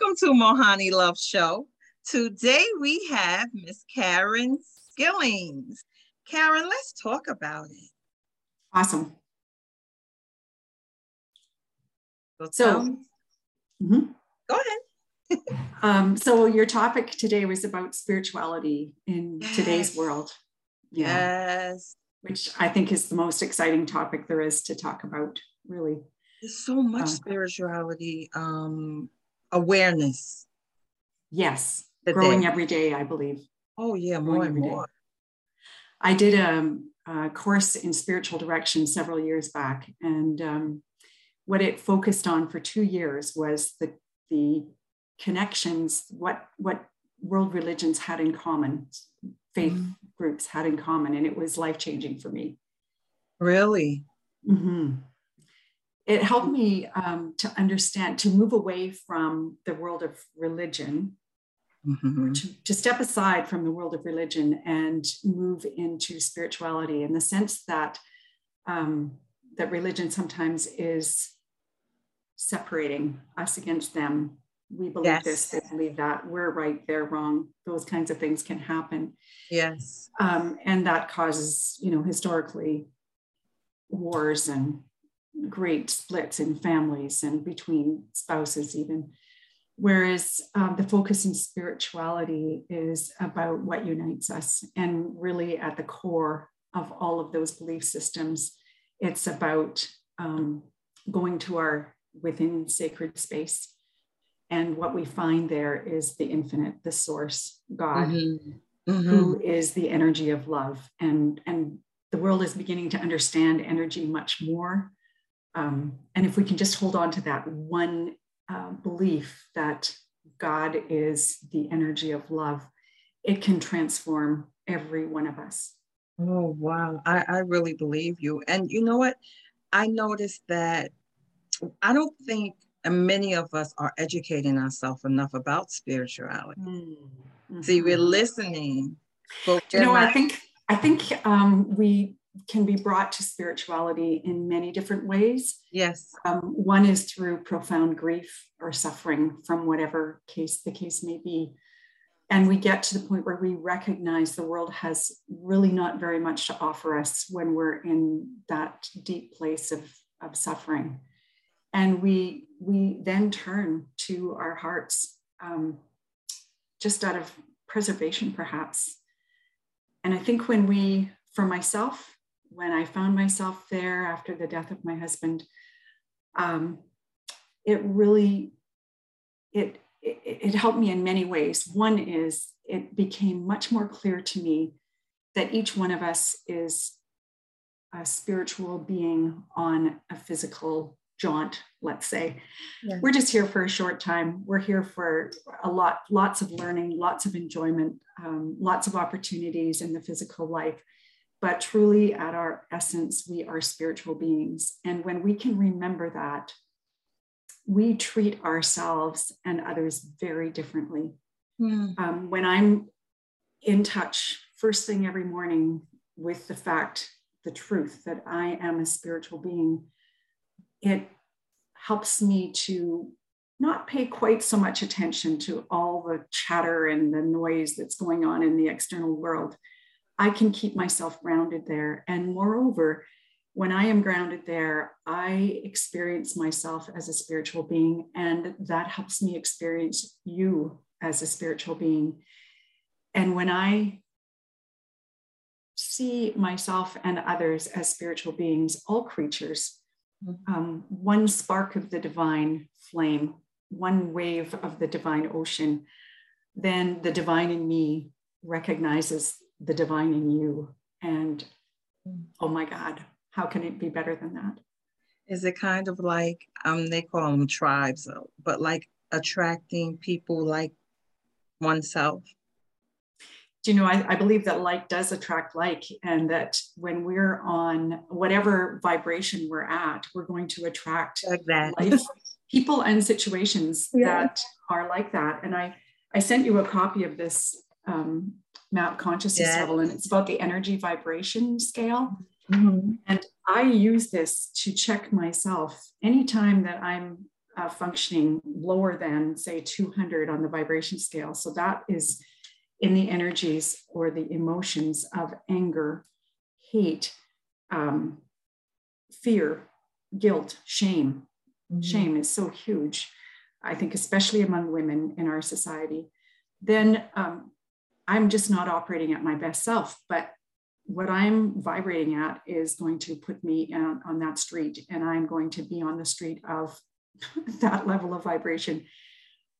Welcome to Mohani Love Show. Today we have Miss Karen Skillings. Karen, let's talk about it. Awesome. So, So- Mhm. go ahead. Um, so your topic today was about spirituality in today's world. Yeah. Yes. Which I think is the most exciting topic there is to talk about, really. There's so much Um, spirituality um awareness. Yes. today. Growing every day, I believe. Oh yeah, growing more and every day. more. I did a, a course in spiritual direction several years back, and um, what it focused on for two years was the the connections, what what world religions had in common, faith Mhm. groups had in common, and it was life changing for me. Really? Mhm. It helped me um, to understand, to move away from the world of religion Mhm. to, to step aside from the world of religion and move into spirituality in the sense that um, that religion sometimes is separating us against them. We believe this, they believe that. We're right, they're wrong. Those kinds of things can happen, Yes. um, and that causes, you know, historically wars and great splits in families and between spouses even whereas um, the focus in spirituality is about what unites us and really at the core of all of those belief systems it's about um, going to our within sacred space and what we find there is the infinite the source god Mhm. Mhm. who is the energy of love and and the world is beginning to understand energy much more um, and if we can just hold on to that one uh, belief that god is the energy of love it can transform every one of us Oh wow, I, I really believe you. And you know what? I noticed that I don't think many of us are educating ourselves enough about spirituality. See, we're Mhm. listening, but you know i think i think um, we can be brought to spirituality in many different ways yes, Um, one is through profound grief or suffering from whatever case the case may be. And we get to the point where we recognize the world has really not very much to offer us when we're in that deep place of, of suffering. And we, we then turn to our hearts um, just out of preservation, perhaps. And I think when we, for myself, when I found myself there after the death of my husband, um, it really it, it it helped me in many ways. One is it became much more clear to me that each one of us is a spiritual being on a physical jaunt let's say. Yeah. we're just here for a short time. We're here for a lot lots of learning lots of enjoyment um, lots of opportunities in the physical life but truly at our essence we are spiritual beings. And when we can remember that we treat ourselves and others very differently. Hmm. um, when i'm in touch first thing every morning with the fact the truth that i am a spiritual being it helps me to not pay quite so much attention to all the chatter and the noise that's going on in the external world I can keep myself grounded there. And moreover, when I am grounded there, I experience myself as a spiritual being, and that helps me experience you as a spiritual being. And when I see myself and others as spiritual beings, all creatures, um, one spark of the divine flame, one wave of the divine ocean, then the divine in me recognizes the divine in you. And oh my God, how can it be better than that? Is it kind of like um they call them tribes, but like attracting people like oneself? Do you know, I, I believe that like does attract like, and that when we're on whatever vibration we're at, we're going to attract Like that. life, people and situations Yeah. that are like that. And I, I sent you a copy of this um, map consciousness Yeah. level, and it's about the energy vibration scale. Mhm. And I use this to check myself anytime that I'm uh, functioning lower than, say, 200 on the vibration scale. So that is in the energies or the emotions of anger, hate, um, fear, guilt, shame. Mm-hmm. Shame is so huge, I think, especially among women in our society. Then um, I'm just not operating at my best self. But what I'm vibrating at is going to put me on, on that street, and I'm going to be on the street of that level of vibration.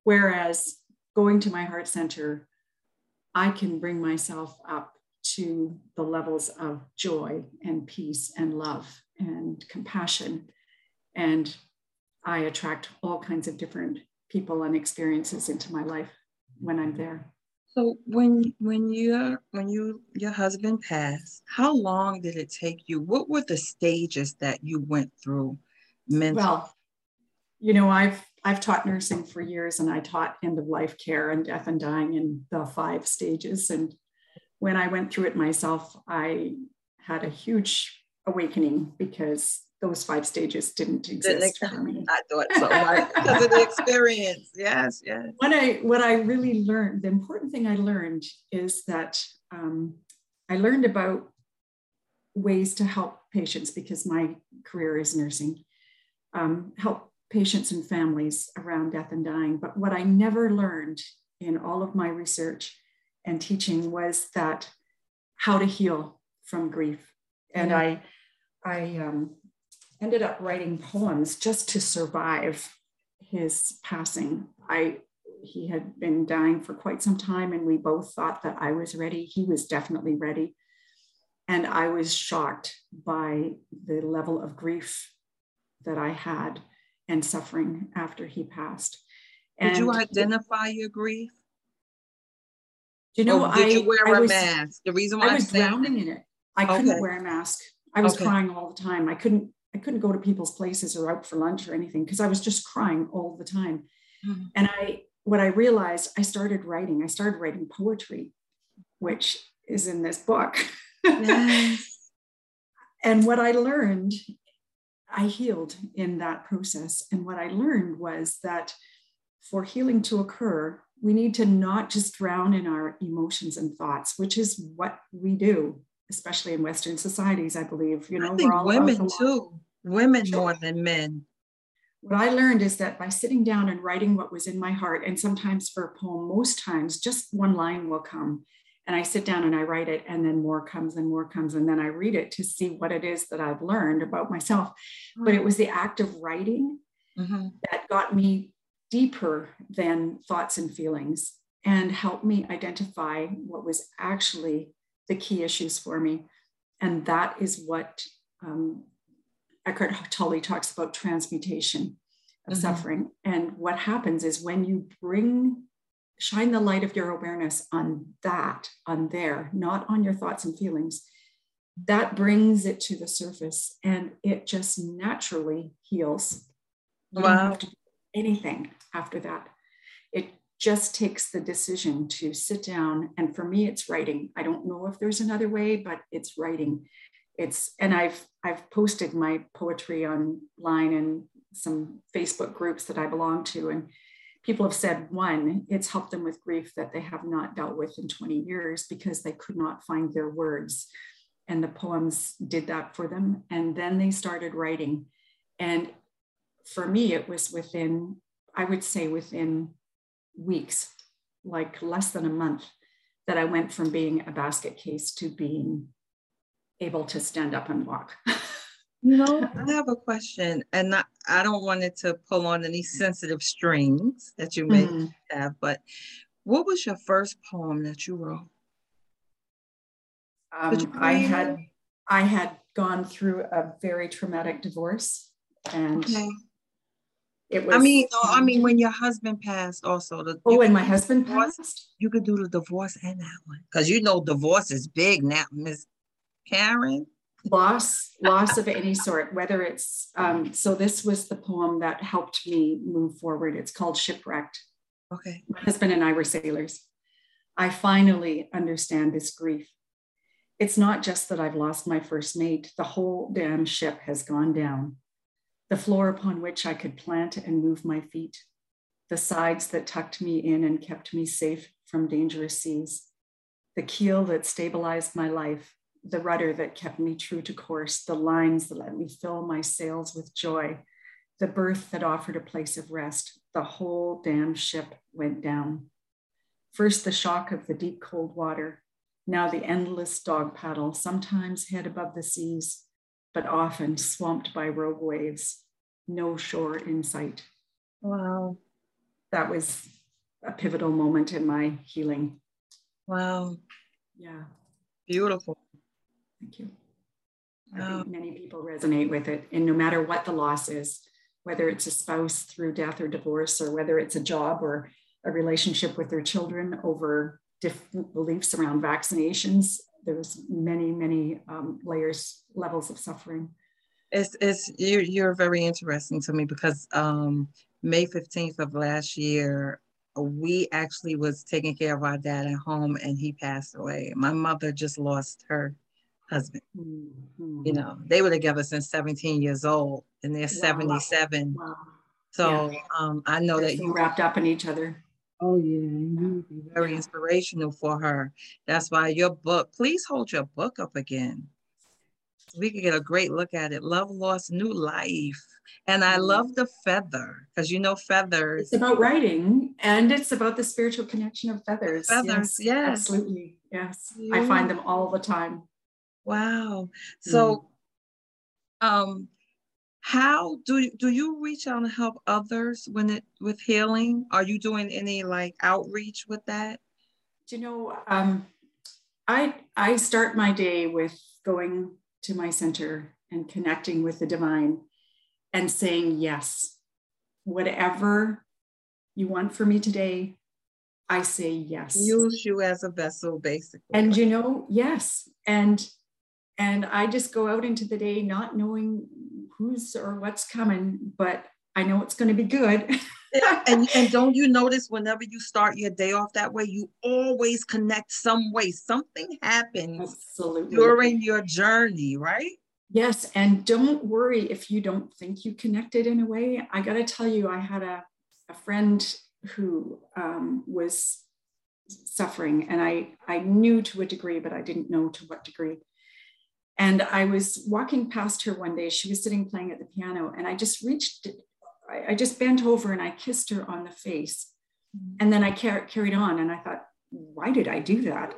Whereas going to my heart center, I can bring myself up to the levels of joy and peace and love and compassion. And I attract all kinds of different people and experiences into my life when I'm there. So when when you when you your husband passed, how long did it take you? What were the stages that you went through mentally? Well, you know, I've I've taught nursing for years and I taught end of life care and death and dying in the five stages. And when I went through it myself, I had a huge awakening because those five stages didn't exist for me. I thought so, right? because of the experience. Yes, yes. What I what I really learned, the important thing I learned is that um, I learned about ways to help patients because my career is nursing. Um, help patients and families around death and dying. But what I never learned in all of my research and teaching was that how to heal from grief. And mm-hmm. I, I um, ended up writing poems just to survive his passing. I he had been dying for quite some time, and we both thought that I was ready. He was definitely ready. And I was shocked by the level of grief that I had and suffering after he passed. And did you identify your grief? You know, or did I, you wear I a was, mask? The reason why I was drowning in it. I okay. couldn't wear a mask. I was okay. crying all the time. I couldn't I couldn't go to people's places or out for lunch or anything because I was just crying all the time. Mm-hmm. And I, what I realized, I started writing. I started writing poetry, which is in this book. Yes. and what I learned, I healed in that process. And what I learned was that for healing to occur, we need to not just drown in our emotions and thoughts, which is what we do especially in Western societies, I believe. You know, I think women too, women more than men. What I learned is that by sitting down and writing what was in my heart, and sometimes for a poem, most times just one line will come. And I sit down and I write it, and then more comes and more comes. And then I read it to see what it is that I've learned about myself. But it was the act of writing mm-hmm. that got me deeper than thoughts and feelings and helped me identify what was actually the key issues for me. And that is what um, Eckhart Tolle talks about transmutation of mm-hmm. suffering. And what happens is when you bring, shine the light of your awareness on that, on there, not on your thoughts and feelings, that brings it to the surface and it just naturally heals. You wow. don't have to do anything after that. Just takes the decision to sit down. And for me it's writing. I don't know if there's another way but it's writing. It's and i've i've posted my poetry online in some facebook groups that i belong to. And people have said one it's helped them with grief that they have not dealt with in 20 years because they could not find their words. And the poems did that for them. And then they started writing. And for me it was within i would say within weeks, like less than a month, that I went from being a basket case to being able to stand up and walk. you know, I have a question, and not, I don't want it to pull on any sensitive strings that you may mm-hmm. have, but what was your first poem that you wrote? Um, you I had I had gone through a very traumatic divorce, and okay. It was. I mean, no, I mean, when your husband passed, also the. Oh, when my husband divorce, passed, you could do the divorce and that one because you know divorce is big now, Miss Karen. Loss, loss of any sort, whether it's um, so. This was the poem that helped me move forward. It's called Shipwrecked. Okay. My husband and I were sailors. I finally understand this grief. It's not just that I've lost my first mate, the whole damn ship has gone down the floor upon which I could plant and move my feet, the sides that tucked me in and kept me safe from dangerous seas, the keel that stabilized my life, the rudder that kept me true to course, the lines that let me fill my sails with joy, the berth that offered a place of rest, the whole damn ship went down. First, the shock of the deep, cold water, now the endless dog paddle, sometimes head above the seas, but often swamped by rogue waves, no shore in sight. Wow. That was a pivotal moment in my healing. Wow. Yeah. Beautiful. Thank you. I think many people resonate with it. And no matter what the loss is, whether it's a spouse through death or divorce, or whether it's a job or a relationship with their children over different beliefs around vaccinations, there's many, many um, layers, levels of suffering. It's, it's you're, you're very interesting to me because um, May 15th of last year, we actually was taking care of our dad at home and he passed away. My mother just lost her husband. Mm-hmm. You know, they were together since 17 years old and they're wow. 77. Wow. So yeah. um, I know they're that you wrapped up in each other. Oh yeah, very inspirational for her. That's why your book, please hold your book up again. We could get a great look at it. Love Lost New Life. And I mm-hmm. love the feather because you know feathers. It's about writing and it's about the spiritual connection of feathers. Feathers, yes. yes. Absolutely. Yes. Yeah. I find them all the time. Wow. So mm. um how do do you reach out and help others when it with healing? Are you doing any like outreach with that? Do you know um I I start my day with going to my center and connecting with the divine and saying yes. Whatever you want for me today, I say yes. Use you as a vessel, basically. And you know, yes. And and I just go out into the day not knowing who's or what's coming, but I know it's going to be good. and, and don't you notice whenever you start your day off that way, you always connect some way. Something happens Absolutely. during your journey, right? Yes. And don't worry if you don't think you connected in a way. I got to tell you, I had a, a friend who um, was suffering, and I, I knew to a degree, but I didn't know to what degree. And I was walking past her one day. She was sitting playing at the piano, and I just reached, I, just bent over and I kissed her on the face. Mm-hmm. And then I car- carried on, and I thought, why did I do that?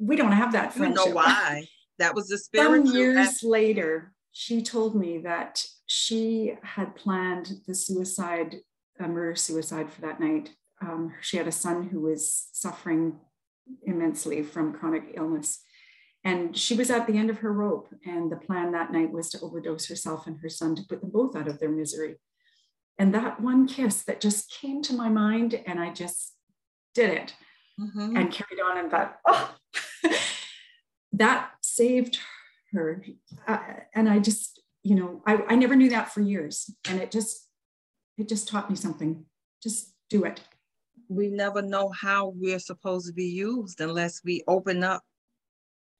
We don't have that friendship. You know why? That was the spirit. Some years later, she told me that she had planned the suicide, a murder suicide for that night. Um, she had a son who was suffering immensely from chronic illness and she was at the end of her rope. And the plan that night was to overdose herself and her son to put them both out of their misery. And that one kiss that just came to my mind, and I just did it mm-hmm. and carried on and thought, oh, that saved her. Uh, and I just, you know, I, I never knew that for years. And it just, it just taught me something. Just do it. We never know how we're supposed to be used unless we open up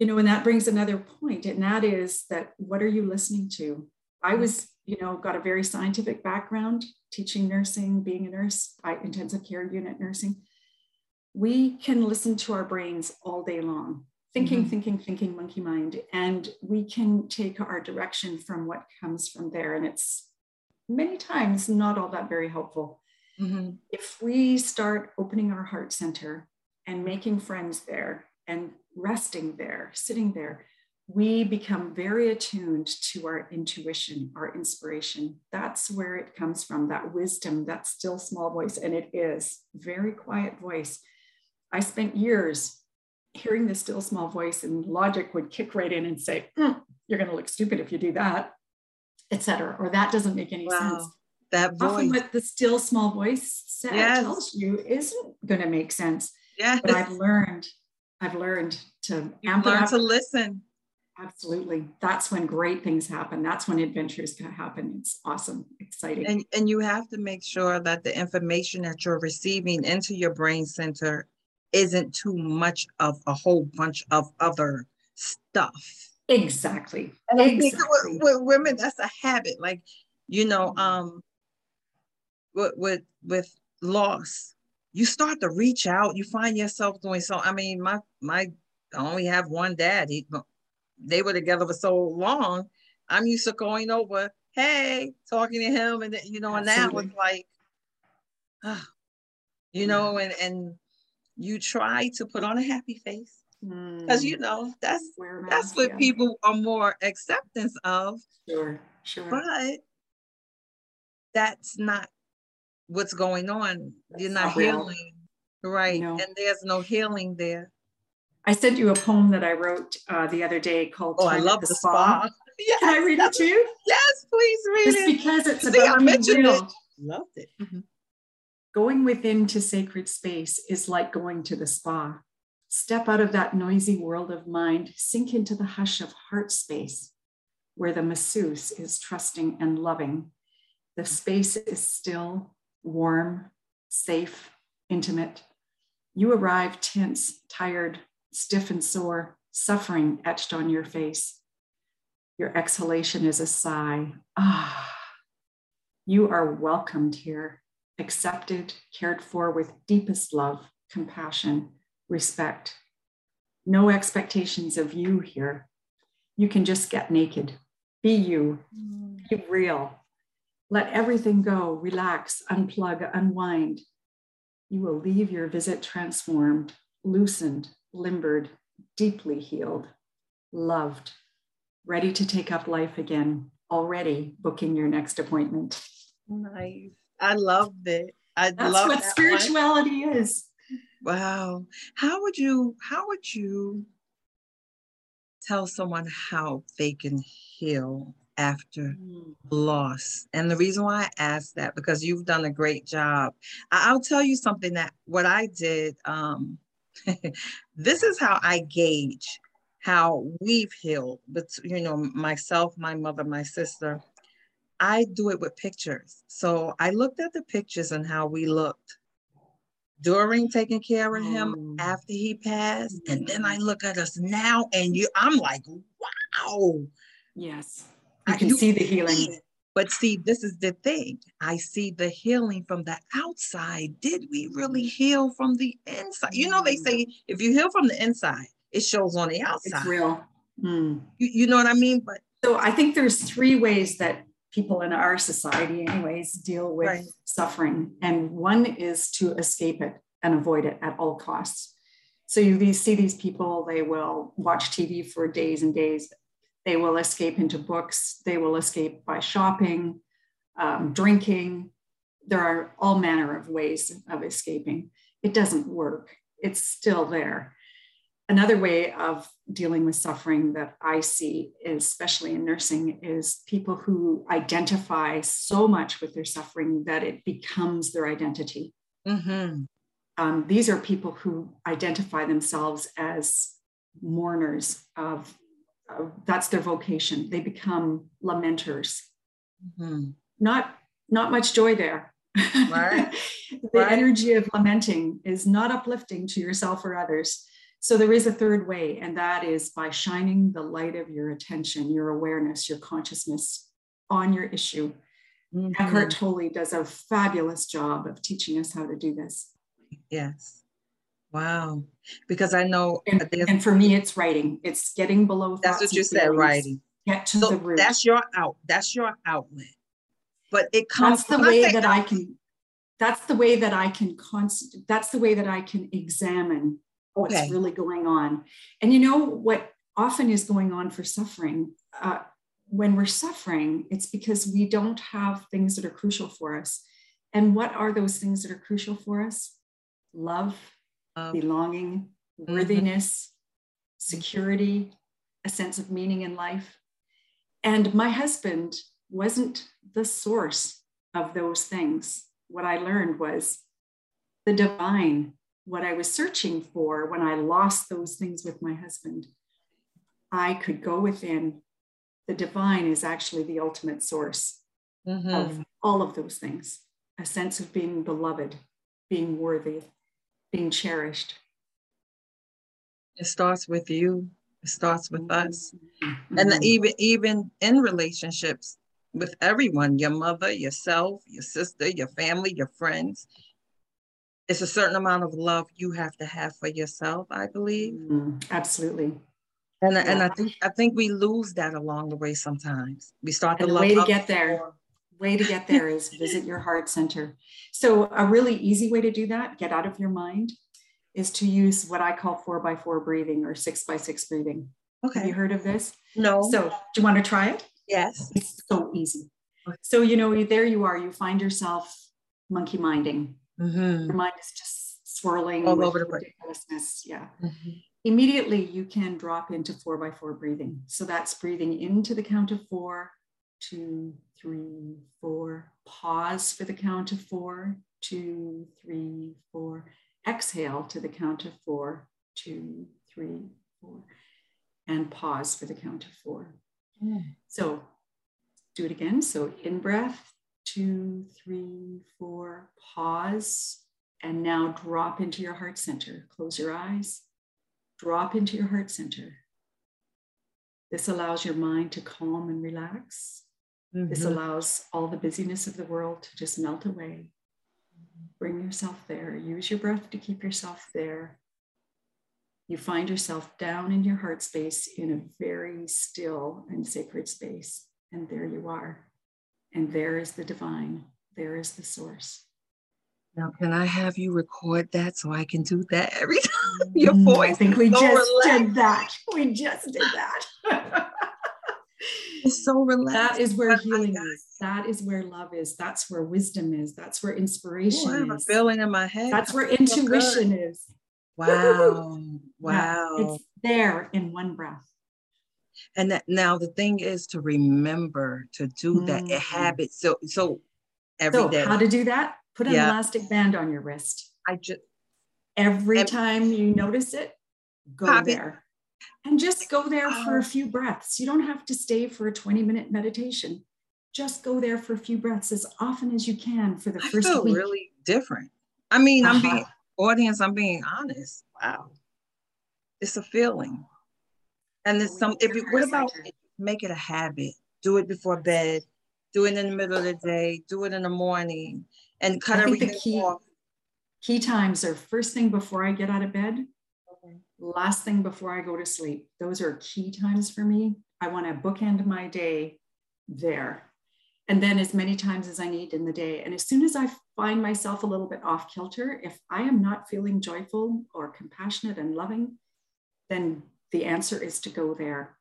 you know, and that brings another point, and that is that what are you listening to? I was, you know, got a very scientific background, teaching nursing, being a nurse, intensive care unit nursing. We can listen to our brains all day long, thinking, mm-hmm. thinking, thinking, monkey mind, and we can take our direction from what comes from there. And it's many times not all that very helpful. Mm-hmm. If we start opening our heart center and making friends there and resting there, sitting there, we become very attuned to our intuition, our inspiration. That's where it comes from, that wisdom, that still small voice. And it is very quiet voice. I spent years hearing the still small voice, and logic would kick right in and say, mm, You're going to look stupid if you do that, etc. Or that doesn't make any wow. sense. That voice. Often what the still small voice said, yes. tells you isn't going to make sense. Yes. But I've learned I've learned to amp learn to listen. Absolutely. That's when great things happen. That's when adventures can happen. It's awesome, exciting. And, and you have to make sure that the information that you're receiving into your brain center isn't too much of a whole bunch of other stuff. Exactly. And I exactly. think with, with women, that's a habit. Like You know, um, with with with loss, you start to reach out. You find yourself doing so. I mean, my my I only have one dad. He they were together for so long. I'm used to going over, hey, talking to him, and you know, Absolutely. and now it's like, ah, you know, and and you try to put on a happy face because mm. you know that's that's what yeah. people are more acceptance of. Sure, sure. But that's not what's going on. That's You're not, healing, right? No. And there's no healing there. I sent you a poem that I wrote uh, the other day called "Oh, I love the, the spa." spa. Yes, Can I read it to you? Yes, please read Just it. because it's See, about I mentioned real. it. Loved it. Mm-hmm. Going within to sacred space is like going to the spa. Step out of that noisy world of mind, sink into the hush of heart space, where the masseuse is trusting and loving. The space is still, warm, safe, intimate. You arrive tense, tired, stiff and sore, suffering etched on your face. Your exhalation is a sigh. Ah, you are welcomed here accepted, cared for with deepest love, compassion, respect. No expectations of you here. You can just get naked. Be you, be real. Let everything go, relax, unplug, unwind. You will leave your visit transformed, loosened, limbered, deeply healed, loved, ready to take up life again, already booking your next appointment. Nice. I loved it. I That's love what that spirituality one. is. Wow. How would you how would you tell someone how they can heal after mm. loss? And the reason why I ask that because you've done a great job. I'll tell you something that what I did um this is how I gauge how we've healed but you know myself my mother my sister I do it with pictures. So I looked at the pictures and how we looked during taking care of him oh. after he passed. And then I mm-hmm. look at us now and you I'm like, wow. Yes. You can I, see the healing. But see, this is the thing. I see the healing from the outside. Did we really heal from the inside? You know, they say if you heal from the inside, it shows on the outside. It's real. Mm. You, you know what I mean? But so I think there's three ways that people in our society, anyways, deal with right. suffering. And one is to escape it and avoid it at all costs. So you see these people, they will watch TV for days and days. They will escape into books. They will escape by shopping, um, drinking. There are all manner of ways of escaping. It doesn't work. It's still there another way of dealing with suffering that I see, especially in nursing, is people who identify so much with their suffering that it becomes their identity. Mm-hmm. Um, these are people who identify themselves as mourners of, that's their vocation. They become lamenters. Mm-hmm. Not not much joy there. Right. the right. energy of lamenting is not uplifting to yourself or others. So there is a third way, and that is by shining the light of your attention, your awareness, your consciousness on your issue. Mm-hmm. Eckhart Tolle does a fabulous job of teaching us how to do this. Yes. Wow. Because I know. And, and for me, it's writing. It's getting below. That's what you said, writing. Get to so the root. That's your out. That's your outlet. But it comes. That's the way that I can. That's the way that I can. Const, that's the way that I can examine what's okay. really going on. And you know what often is going on for suffering? Uh, when we're suffering, it's because we don't have things that are crucial for us. And what are those things that are crucial for us? Love, belonging, mm-hmm. worthiness, security, a sense of meaning in life. And my husband wasn't the source of those things. What I learned was the divine what I was searching for when I lost those things with my husband, I could go within. The divine is actually the ultimate source mm-hmm. of all of those things a sense of being beloved, being worthy, being cherished. It starts with you. It starts with us. Mm-hmm. And even even in relationships, with everyone your mother, yourself, your sister, your family, your friends. It's a certain amount of love you have to have for yourself, I believe. Mm, absolutely. And, yeah. and I think I think we lose that along the way sometimes. We start to the way to get there. More. Way to get there is visit your heart center. So a really easy way to do that, get out of your mind, is to use what I call four by four breathing or six by six breathing. Okay. Have you heard of this? No. So do you want to try it? Yes. It's so easy. So, you know, there you are, you find yourself monkey minding. Mm-hmm. Your mind is just swirling all over the place. Yeah. Mm-hmm. Immediately, you can drop into four by four breathing. So that's breathing into the count of four, two, three, four. Pause for the count of four, two, three, four. Exhale to the count of four, two, three, four. And pause for the count of four. Mm. So do it again. So in breath, two, three, four, pause. And now drop into your heart center. Close your eyes, drop into your heart center. This allows your mind to calm and relax. Mm-hmm. This allows all the busyness of the world to just melt away. Bring yourself there. Use your breath to keep yourself there. You find yourself down in your heart space in a very still and sacred space. And there you are. And there is the divine. There is the source. Now, can I have you record that so I can do that every time? Your mm, voice. I think we just relaxed. did that. We just did that. it's so relaxed. That is where healing is. That is where love is. That's where wisdom is. That's where inspiration Ooh, I have is. a feeling in my head. That's where intuition is. Wow. wow. Yeah, it's there in one breath. And that now the thing is to remember to do mm. that habit. So so every so day. How to do that? Put an yeah. elastic band on your wrist. I just every, every time you notice it, go there. And just go there for a oh. few breaths. You don't have to stay for a 20 minute meditation. Just go there for a few breaths as often as you can for the I first feel week. really different. I mean, uh-huh. I'm being audience, I'm being honest. Wow. It's a feeling. And there's some if you what about make it a habit? Do it before bed, do it in the middle of the day, do it in the morning, and cut I everything key, off. Key times are first thing before I get out of bed. Last thing before I go to sleep. Those are key times for me. I want to bookend my day there. And then as many times as I need in the day. And as soon as I find myself a little bit off kilter, if I am not feeling joyful or compassionate and loving, then the answer is to go there.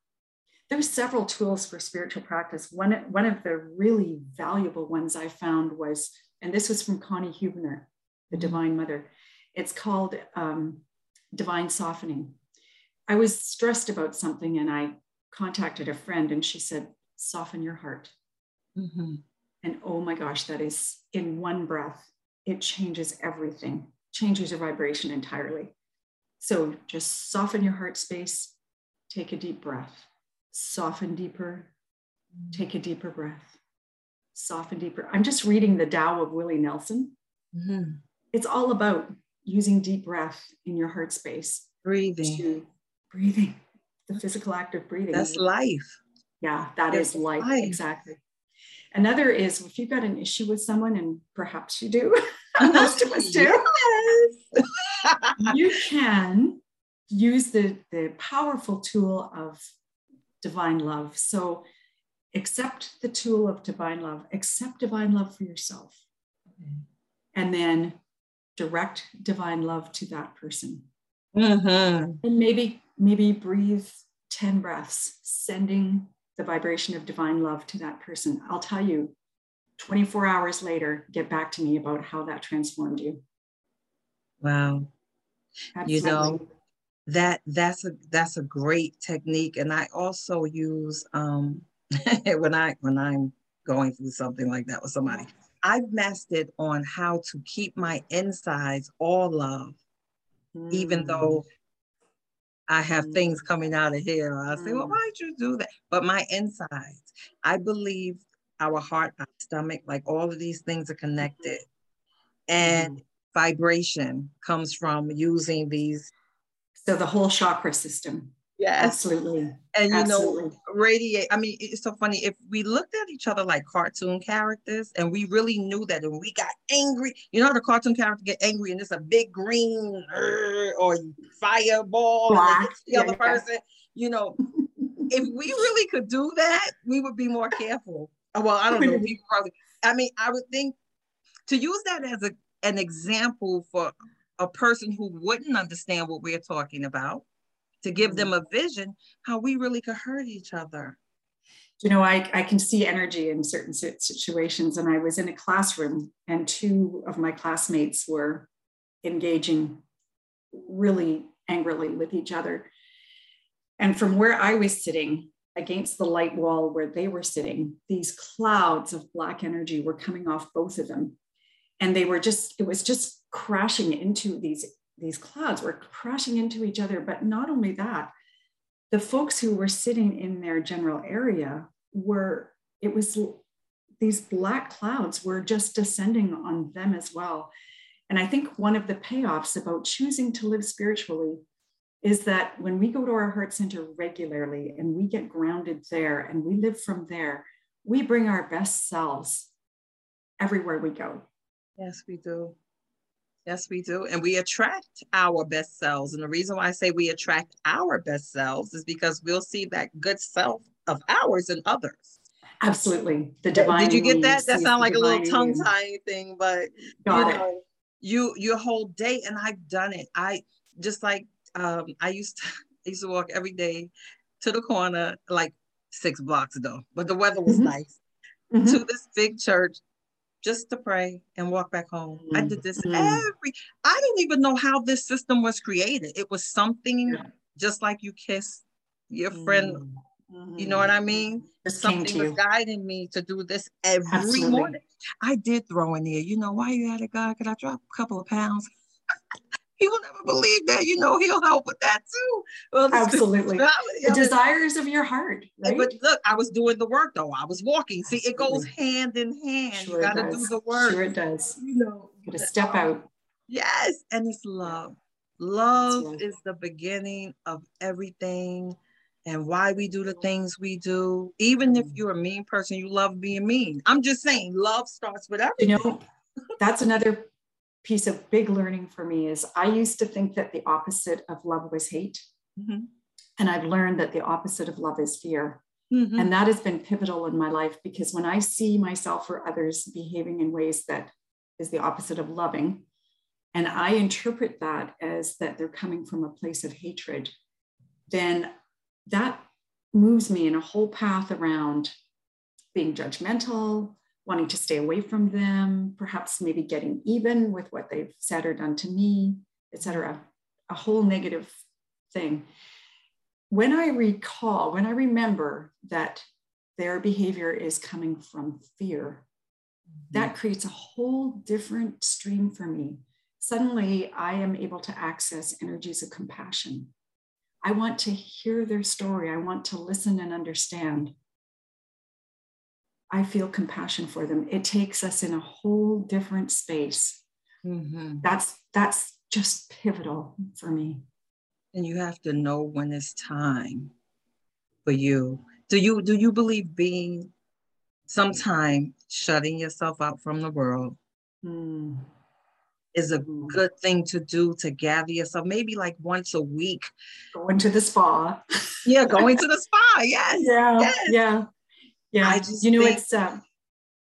There's several tools for spiritual practice. One, one of the really valuable ones I found was, and this was from Connie Huebner, the mm-hmm. Divine Mother. It's called um, Divine Softening. I was stressed about something and I contacted a friend and she said, soften your heart. Mm-hmm. And oh my gosh, that is in one breath, it changes everything, changes your vibration entirely. So just soften your heart space, take a deep breath, soften deeper, take a deeper breath, soften deeper. I'm just reading the Tao of Willie Nelson. Mm-hmm. It's all about using deep breath in your heart space. Breathing. breathing. The physical act of breathing. That's life. Yeah, that That's is life. life. Exactly. Another is if you've got an issue with someone, and perhaps you do, most of us do, yes. you can use the, the powerful tool of divine love. So accept the tool of divine love, accept divine love for yourself, and then direct divine love to that person. Mm-hmm. And maybe, maybe breathe 10 breaths, sending the vibration of divine love to that person. I'll tell you, 24 hours later, get back to me about how that transformed you. Wow. Absolutely. You know, that that's a that's a great technique. And I also use um when I when I'm going through something like that with somebody, I've mastered on how to keep my insides all love, mm. even though I have mm. things coming out of here. I say, well, mm. why'd you do that? But my insides, I believe our heart, our stomach, like all of these things are connected. And mm. vibration comes from using these. So the whole chakra system. Yes. Absolutely. And you Absolutely. know, radiate. I mean, it's so funny. If we looked at each other like cartoon characters and we really knew that and we got angry, you know how the cartoon character get angry and it's a big green or fireball and the other yeah. person, you know, if we really could do that, we would be more careful. Oh, well, I don't know. People probably, I mean, I would think to use that as a, an example for a person who wouldn't understand what we're talking about to give them mm-hmm. a vision how we really could hurt each other. You know I, I can see energy in certain situations and i was in a classroom and two of my classmates were engaging really angrily with each other. And from where i was sitting against the light wall where they were sitting these clouds of black energy were coming off both of them. And they were just it was just crashing into these these clouds were crashing into each other. But not only that, the folks who were sitting in their general area were, it was these black clouds were just descending on them as well. And I think one of the payoffs about choosing to live spiritually is that when we go to our heart center regularly and we get grounded there and we live from there, we bring our best selves everywhere we go. Yes, we do. Yes, we do. And we attract our best selves. And the reason why I say we attract our best selves is because we'll see that good self of ours in others. Absolutely. The divine. Did you get that? That sounds like a little tongue tying thing, but Got you know, it. you your whole day, and I've done it. I just like um I used to I used to walk every day to the corner, like six blocks though, but the weather was mm-hmm. nice. Mm-hmm. To this big church just to pray and walk back home. Mm-hmm. I did this mm-hmm. every, I don't even know how this system was created. It was something just like you kiss your friend. Mm-hmm. You know what I mean? Just something was guiding me to do this every Absolutely. morning. I did throw in there, you know, why you had a God? Could I drop a couple of pounds? He will never believe that. You know, he'll help with that too. Well, Absolutely. The desires of your heart. Right? But look, I was doing the work though. I was walking. See, it goes hand in hand. Sure you got to do the work. Sure, it does. You know, got to step out. Yes, and it's love. Love right. is the beginning of everything and why we do the things we do. Even if mm. you're a mean person, you love being mean. I'm just saying, love starts with everything. You know, that's another piece of big learning for me is I used to think that the opposite of love was hate. Mm-hmm. And I've learned that the opposite of love is fear. Mm-hmm. And that has been pivotal in my life because when I see myself or others behaving in ways that is the opposite of loving, and I interpret that as that they're coming from a place of hatred, then that moves me in a whole path around being judgmental, wanting to stay away from them, perhaps maybe getting even with what they've said or done to me, etc. A whole negative thing. When I recall, when I remember that their behavior is coming from fear, mm-hmm. that creates a whole different stream for me. Suddenly, I am able to access energies of compassion. I want to hear their story. I want to listen and understand. I feel compassion for them. It takes us in a whole different space. Mm-hmm. That's that's just pivotal for me. And you have to know when it's time for you. Do you do you believe being sometime shutting yourself out from the world mm. is a mm. good thing to do to gather yourself? Maybe like once a week. Going to the spa. yeah, going to the spa. Yes. Yeah. Yes. Yeah. Yeah, I just you know it's uh,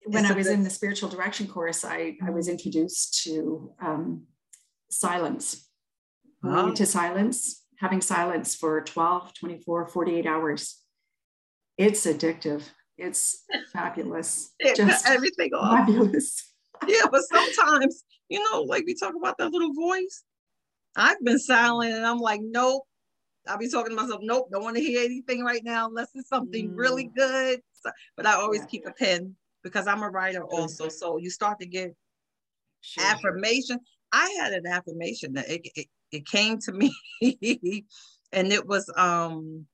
when I was in the spiritual direction course, I I was introduced to um, silence, wow. to silence, having silence for 12, 24, 48 hours. It's addictive. It's fabulous. It Just everything fabulous. yeah, but sometimes, you know, like we talk about that little voice. I've been silent and I'm like, nope. I'll be talking to myself, nope, don't want to hear anything right now unless it's something mm. really good but I always yeah. keep a pen because I'm a writer also. So you start to get sure. affirmation. I had an affirmation that it, it, it came to me and it was um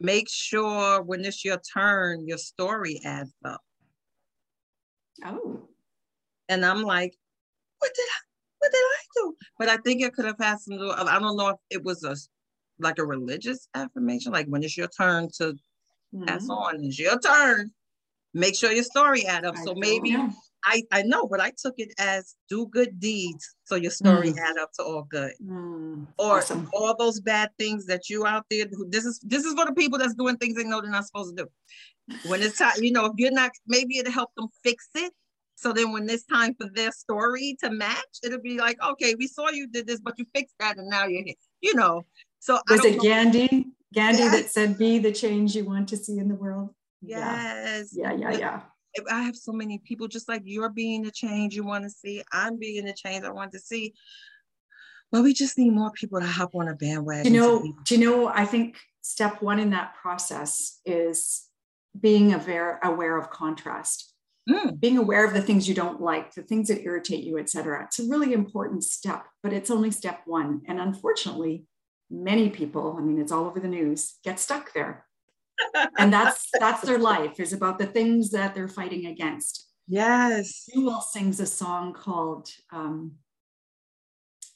make sure when it's your turn, your story adds up. Oh. And I'm like, what did I what did I do? But I think it could have had some I don't know if it was a like a religious affirmation, like when it's your turn to mm-hmm. pass on, it's your turn. Make sure your story add up. I so maybe I, I know, but I took it as do good deeds so your story mm. add up to all good. Mm. Or awesome. all those bad things that you out there this is this is for the people that's doing things they know they're not supposed to do. When it's time, you know, if you're not, maybe it'll help them fix it. So then when it's time for their story to match, it'll be like, okay, we saw you did this, but you fixed that and now you're here. You know. So was it Gandhi? Gandhi that said, be the change you want to see in the world? Yes. Yeah, yeah, yeah. yeah. I have so many people just like you're being the change you want to see. I'm being the change I want to see. But we just need more people to hop on a bandwagon. You know, do you know, I think step one in that process is being aware, aware of contrast. Mm. Being aware of the things you don't like, the things that irritate you, etc. It's a really important step, but it's only step one. And unfortunately, many people, I mean, it's all over the news, get stuck there. And that's that's their life is about the things that they're fighting against. Yes. Jewel sings a song called um,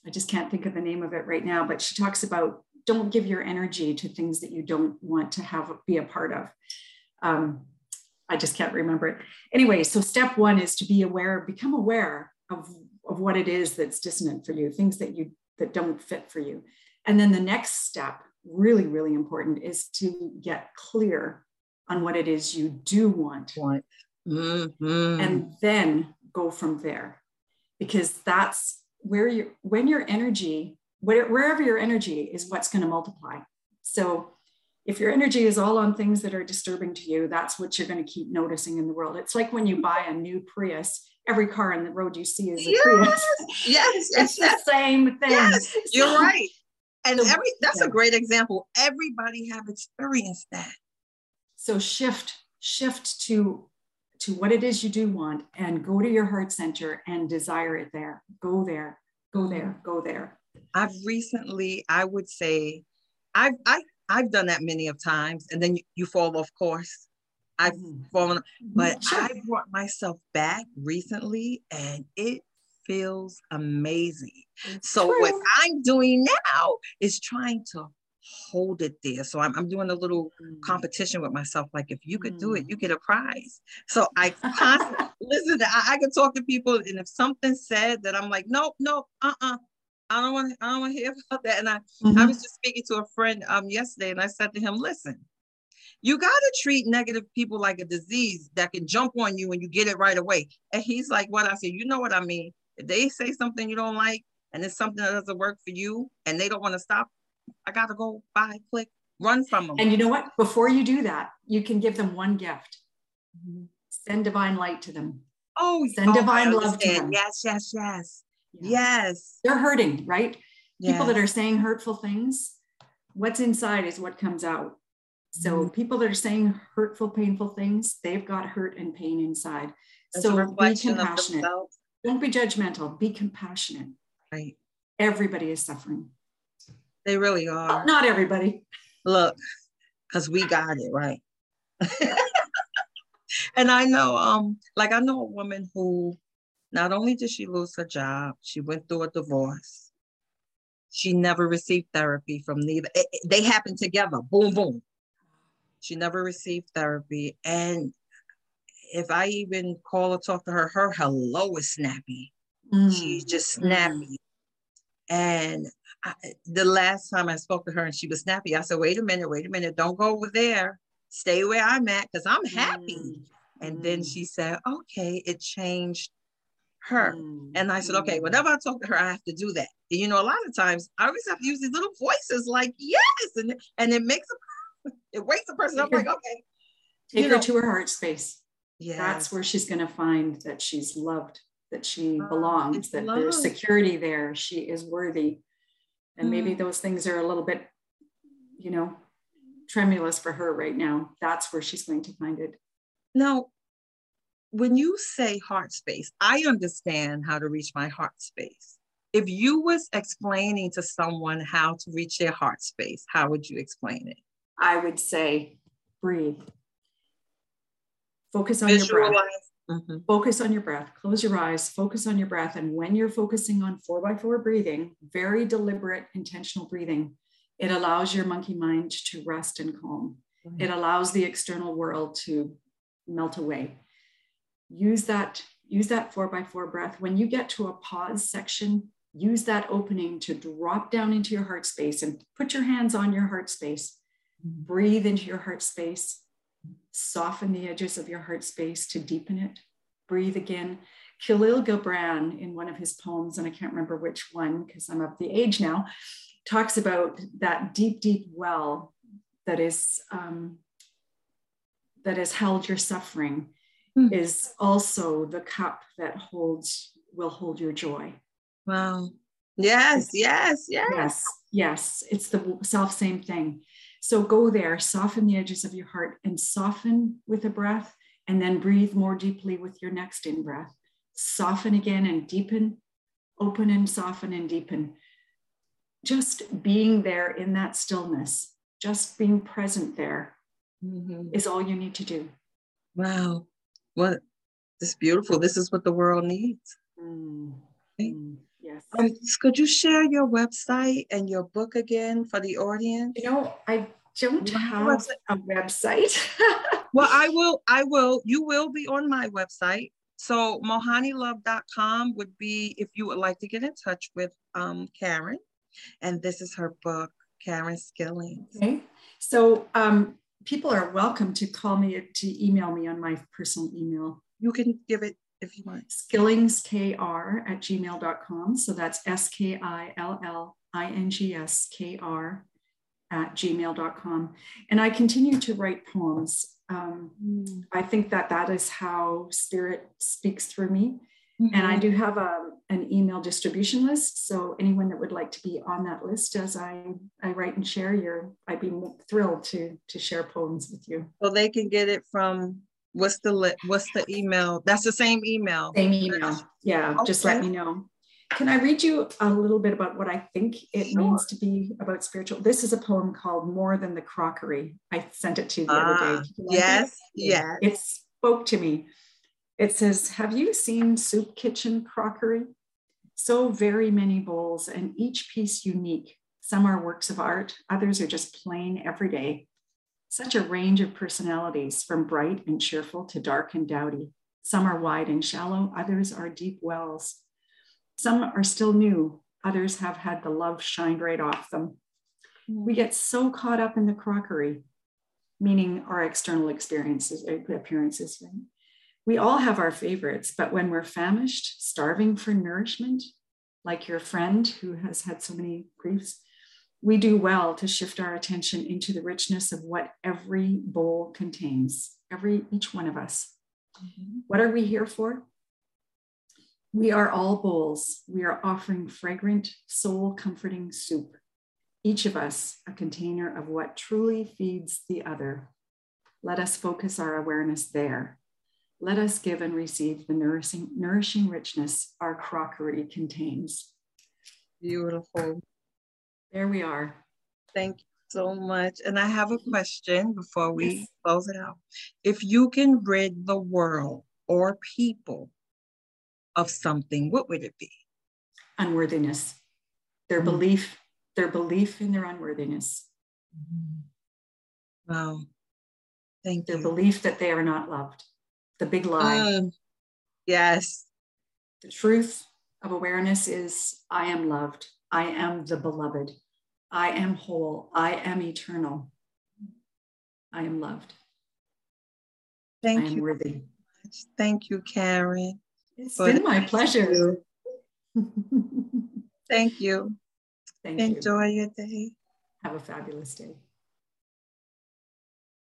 i just can't think of the name of it right now but she talks about don't give your energy to things that you don't want to have be a part of. Um, i just can't remember it. Anyway so step one is to be aware become aware of, of what it is that's dissonant for you things that you that don't fit for you and then the next step really, really important is to get clear on what it is you do want. want. Mm-hmm. And then go from there. Because that's where you when your energy, wherever your energy is what's going to multiply. So if your energy is all on things that are disturbing to you, that's what you're going to keep noticing in the world. It's like when you buy a new Prius, every car on the road you see is a yes, Prius. Yes, it's yes, the same thing. Yes, you're right and every that's a great example everybody have experienced that so shift shift to to what it is you do want and go to your heart center and desire it there go there go there go there i've recently i would say i've I, i've done that many of times and then you, you fall off course i've mm-hmm. fallen mm-hmm. but sure. i brought myself back recently and it feels amazing. so true. what I'm doing now is trying to hold it there. So I'm, I'm doing a little mm. competition with myself. Like if you could mm. do it, you mm. get a prize. So I constantly listen. I, I can talk to people, and if something said that I'm like, nope, nope, uh, uh I don't want. I don't want to hear about that. And I, mm-hmm. I was just speaking to a friend um yesterday, and I said to him, listen. You got to treat negative people like a disease that can jump on you and you get it right away. And he's like, What? I said, You know what I mean? If they say something you don't like and it's something that doesn't work for you and they don't want to stop, I got to go buy, click, run from them. And you know what? Before you do that, you can give them one gift. Mm-hmm. Send divine light to them. Oh, send oh, divine love to them. Yes, yes, yes. Yes. They're hurting, right? Yes. People that are saying hurtful things, what's inside is what comes out. So mm-hmm. people that are saying hurtful, painful things, they've got hurt and pain inside. That's so be compassionate. Don't be judgmental. Be compassionate. Right. Everybody is suffering. They really are. Not everybody. Look, because we got it right. and I know, um, like I know a woman who not only did she lose her job, she went through a divorce. She never received therapy from neither. It, it, they happened together. Boom, boom. She never received therapy, and if I even call or talk to her, her hello is snappy. Mm. She's just snappy. Mm. And I, the last time I spoke to her and she was snappy, I said, wait a minute, wait a minute, don't go over there. Stay where I'm at because I'm happy. Mm. And then mm. she said, okay, it changed her. Mm. And I said, okay, whenever I talk to her, I have to do that. And, you know, a lot of times I always have to use these little voices like, yes. And, and it makes a, it wakes a person up like, okay. Take you her know, to her heart space that's where she's going to find that she's loved that she oh, belongs that loved. there's security there she is worthy. And mm. maybe those things are a little bit you know tremulous for her right now. That's where she's going to find it. Now when you say heart space i understand how to reach my heart space. If you was explaining to someone how to reach their heart space how would you explain it? I would say breathe Focus on Visualize. your breath. Mm-hmm. Focus on your breath. Close your eyes. Focus on your breath. And when you're focusing on four by four breathing, very deliberate, intentional breathing, It allows your monkey mind to rest and calm. It allows the external world to melt away. Use that, use that four by four breath. When you get to a pause section, use that opening to drop down into your heart space and put your hands on your heart space. Breathe into your heart space. Soften the edges of your heart space to deepen it. Breathe again. Khalil Gibran, in one of his poems, and I can't remember which one because I'm of the age now, talks about that deep, deep well that is um, that has held your suffering mm. is also the cup that holds will hold your joy. Wow. Yes, yes, yes. Yes, yes. It's the self same thing. So go there, soften the edges of your heart and soften with a breath, and then breathe more deeply with your next in breath. Soften again and deepen, open and soften and deepen. Just being there in that stillness, just being present there mm-hmm. is all you need to do. Wow. What this is beautiful. This is what the world needs. Mm. Okay. Yes. Um, could you share your website and your book again for the audience? You know, I don't have a website. well, I will, I will, you will be on my website. So mohanilove.com would be if you would like to get in touch with um, Karen. And this is her book, Karen Skillings. Okay. So um, people are welcome to call me, to email me on my personal email. You can give it if you want. Skillingskr at gmail.com. So that's S K I L L I N G S K R at gmail.com. And I continue to write poems. Um, mm. I think that that is how spirit speaks through me. Mm-hmm. And I do have a, an email distribution list. So anyone that would like to be on that list as I, I write and share your, I'd be thrilled to, to share poems with you. So they can get it from What's the what's the email? That's the same email. Same email. Yeah, okay. just let me know. Can I read you a little bit about what I think it sure. means to be about spiritual? This is a poem called More Than the Crockery. I sent it to you the other day. Ah, yes, yes. It spoke to me. It says, Have you seen soup kitchen crockery? So very many bowls, and each piece unique. Some are works of art, others are just plain everyday. Such a range of personalities, from bright and cheerful to dark and dowdy. Some are wide and shallow, others are deep wells. Some are still new, others have had the love shined right off them. Hmm. We get so caught up in the crockery, meaning our external experiences, appearances. Right? We all have our favorites, but when we're famished, starving for nourishment, like your friend who has had so many griefs, we do well to shift our attention into the richness of what every bowl contains, every each one of us. Mm-hmm. What are we here for? We are all bowls. We are offering fragrant, soul comforting soup. Each of us a container of what truly feeds the other. Let us focus our awareness there. Let us give and receive the nourishing, nourishing richness our crockery contains. Beautiful. There we are. Thank you so much. And I have a question before we yes. close it out. If you can rid the world or people of something, what would it be? Unworthiness. Their mm-hmm. belief, their belief in their unworthiness. Mm-hmm. Wow. Thank their you. belief that they are not loved. The big lie. Um, yes. The truth of awareness is I am loved. I am the beloved. I am whole. I am eternal. I am loved. Thank I am you. worthy. Thank you, Karen. It's been my pleasure. Thank you. Thank Enjoy you. your day. Have a fabulous day.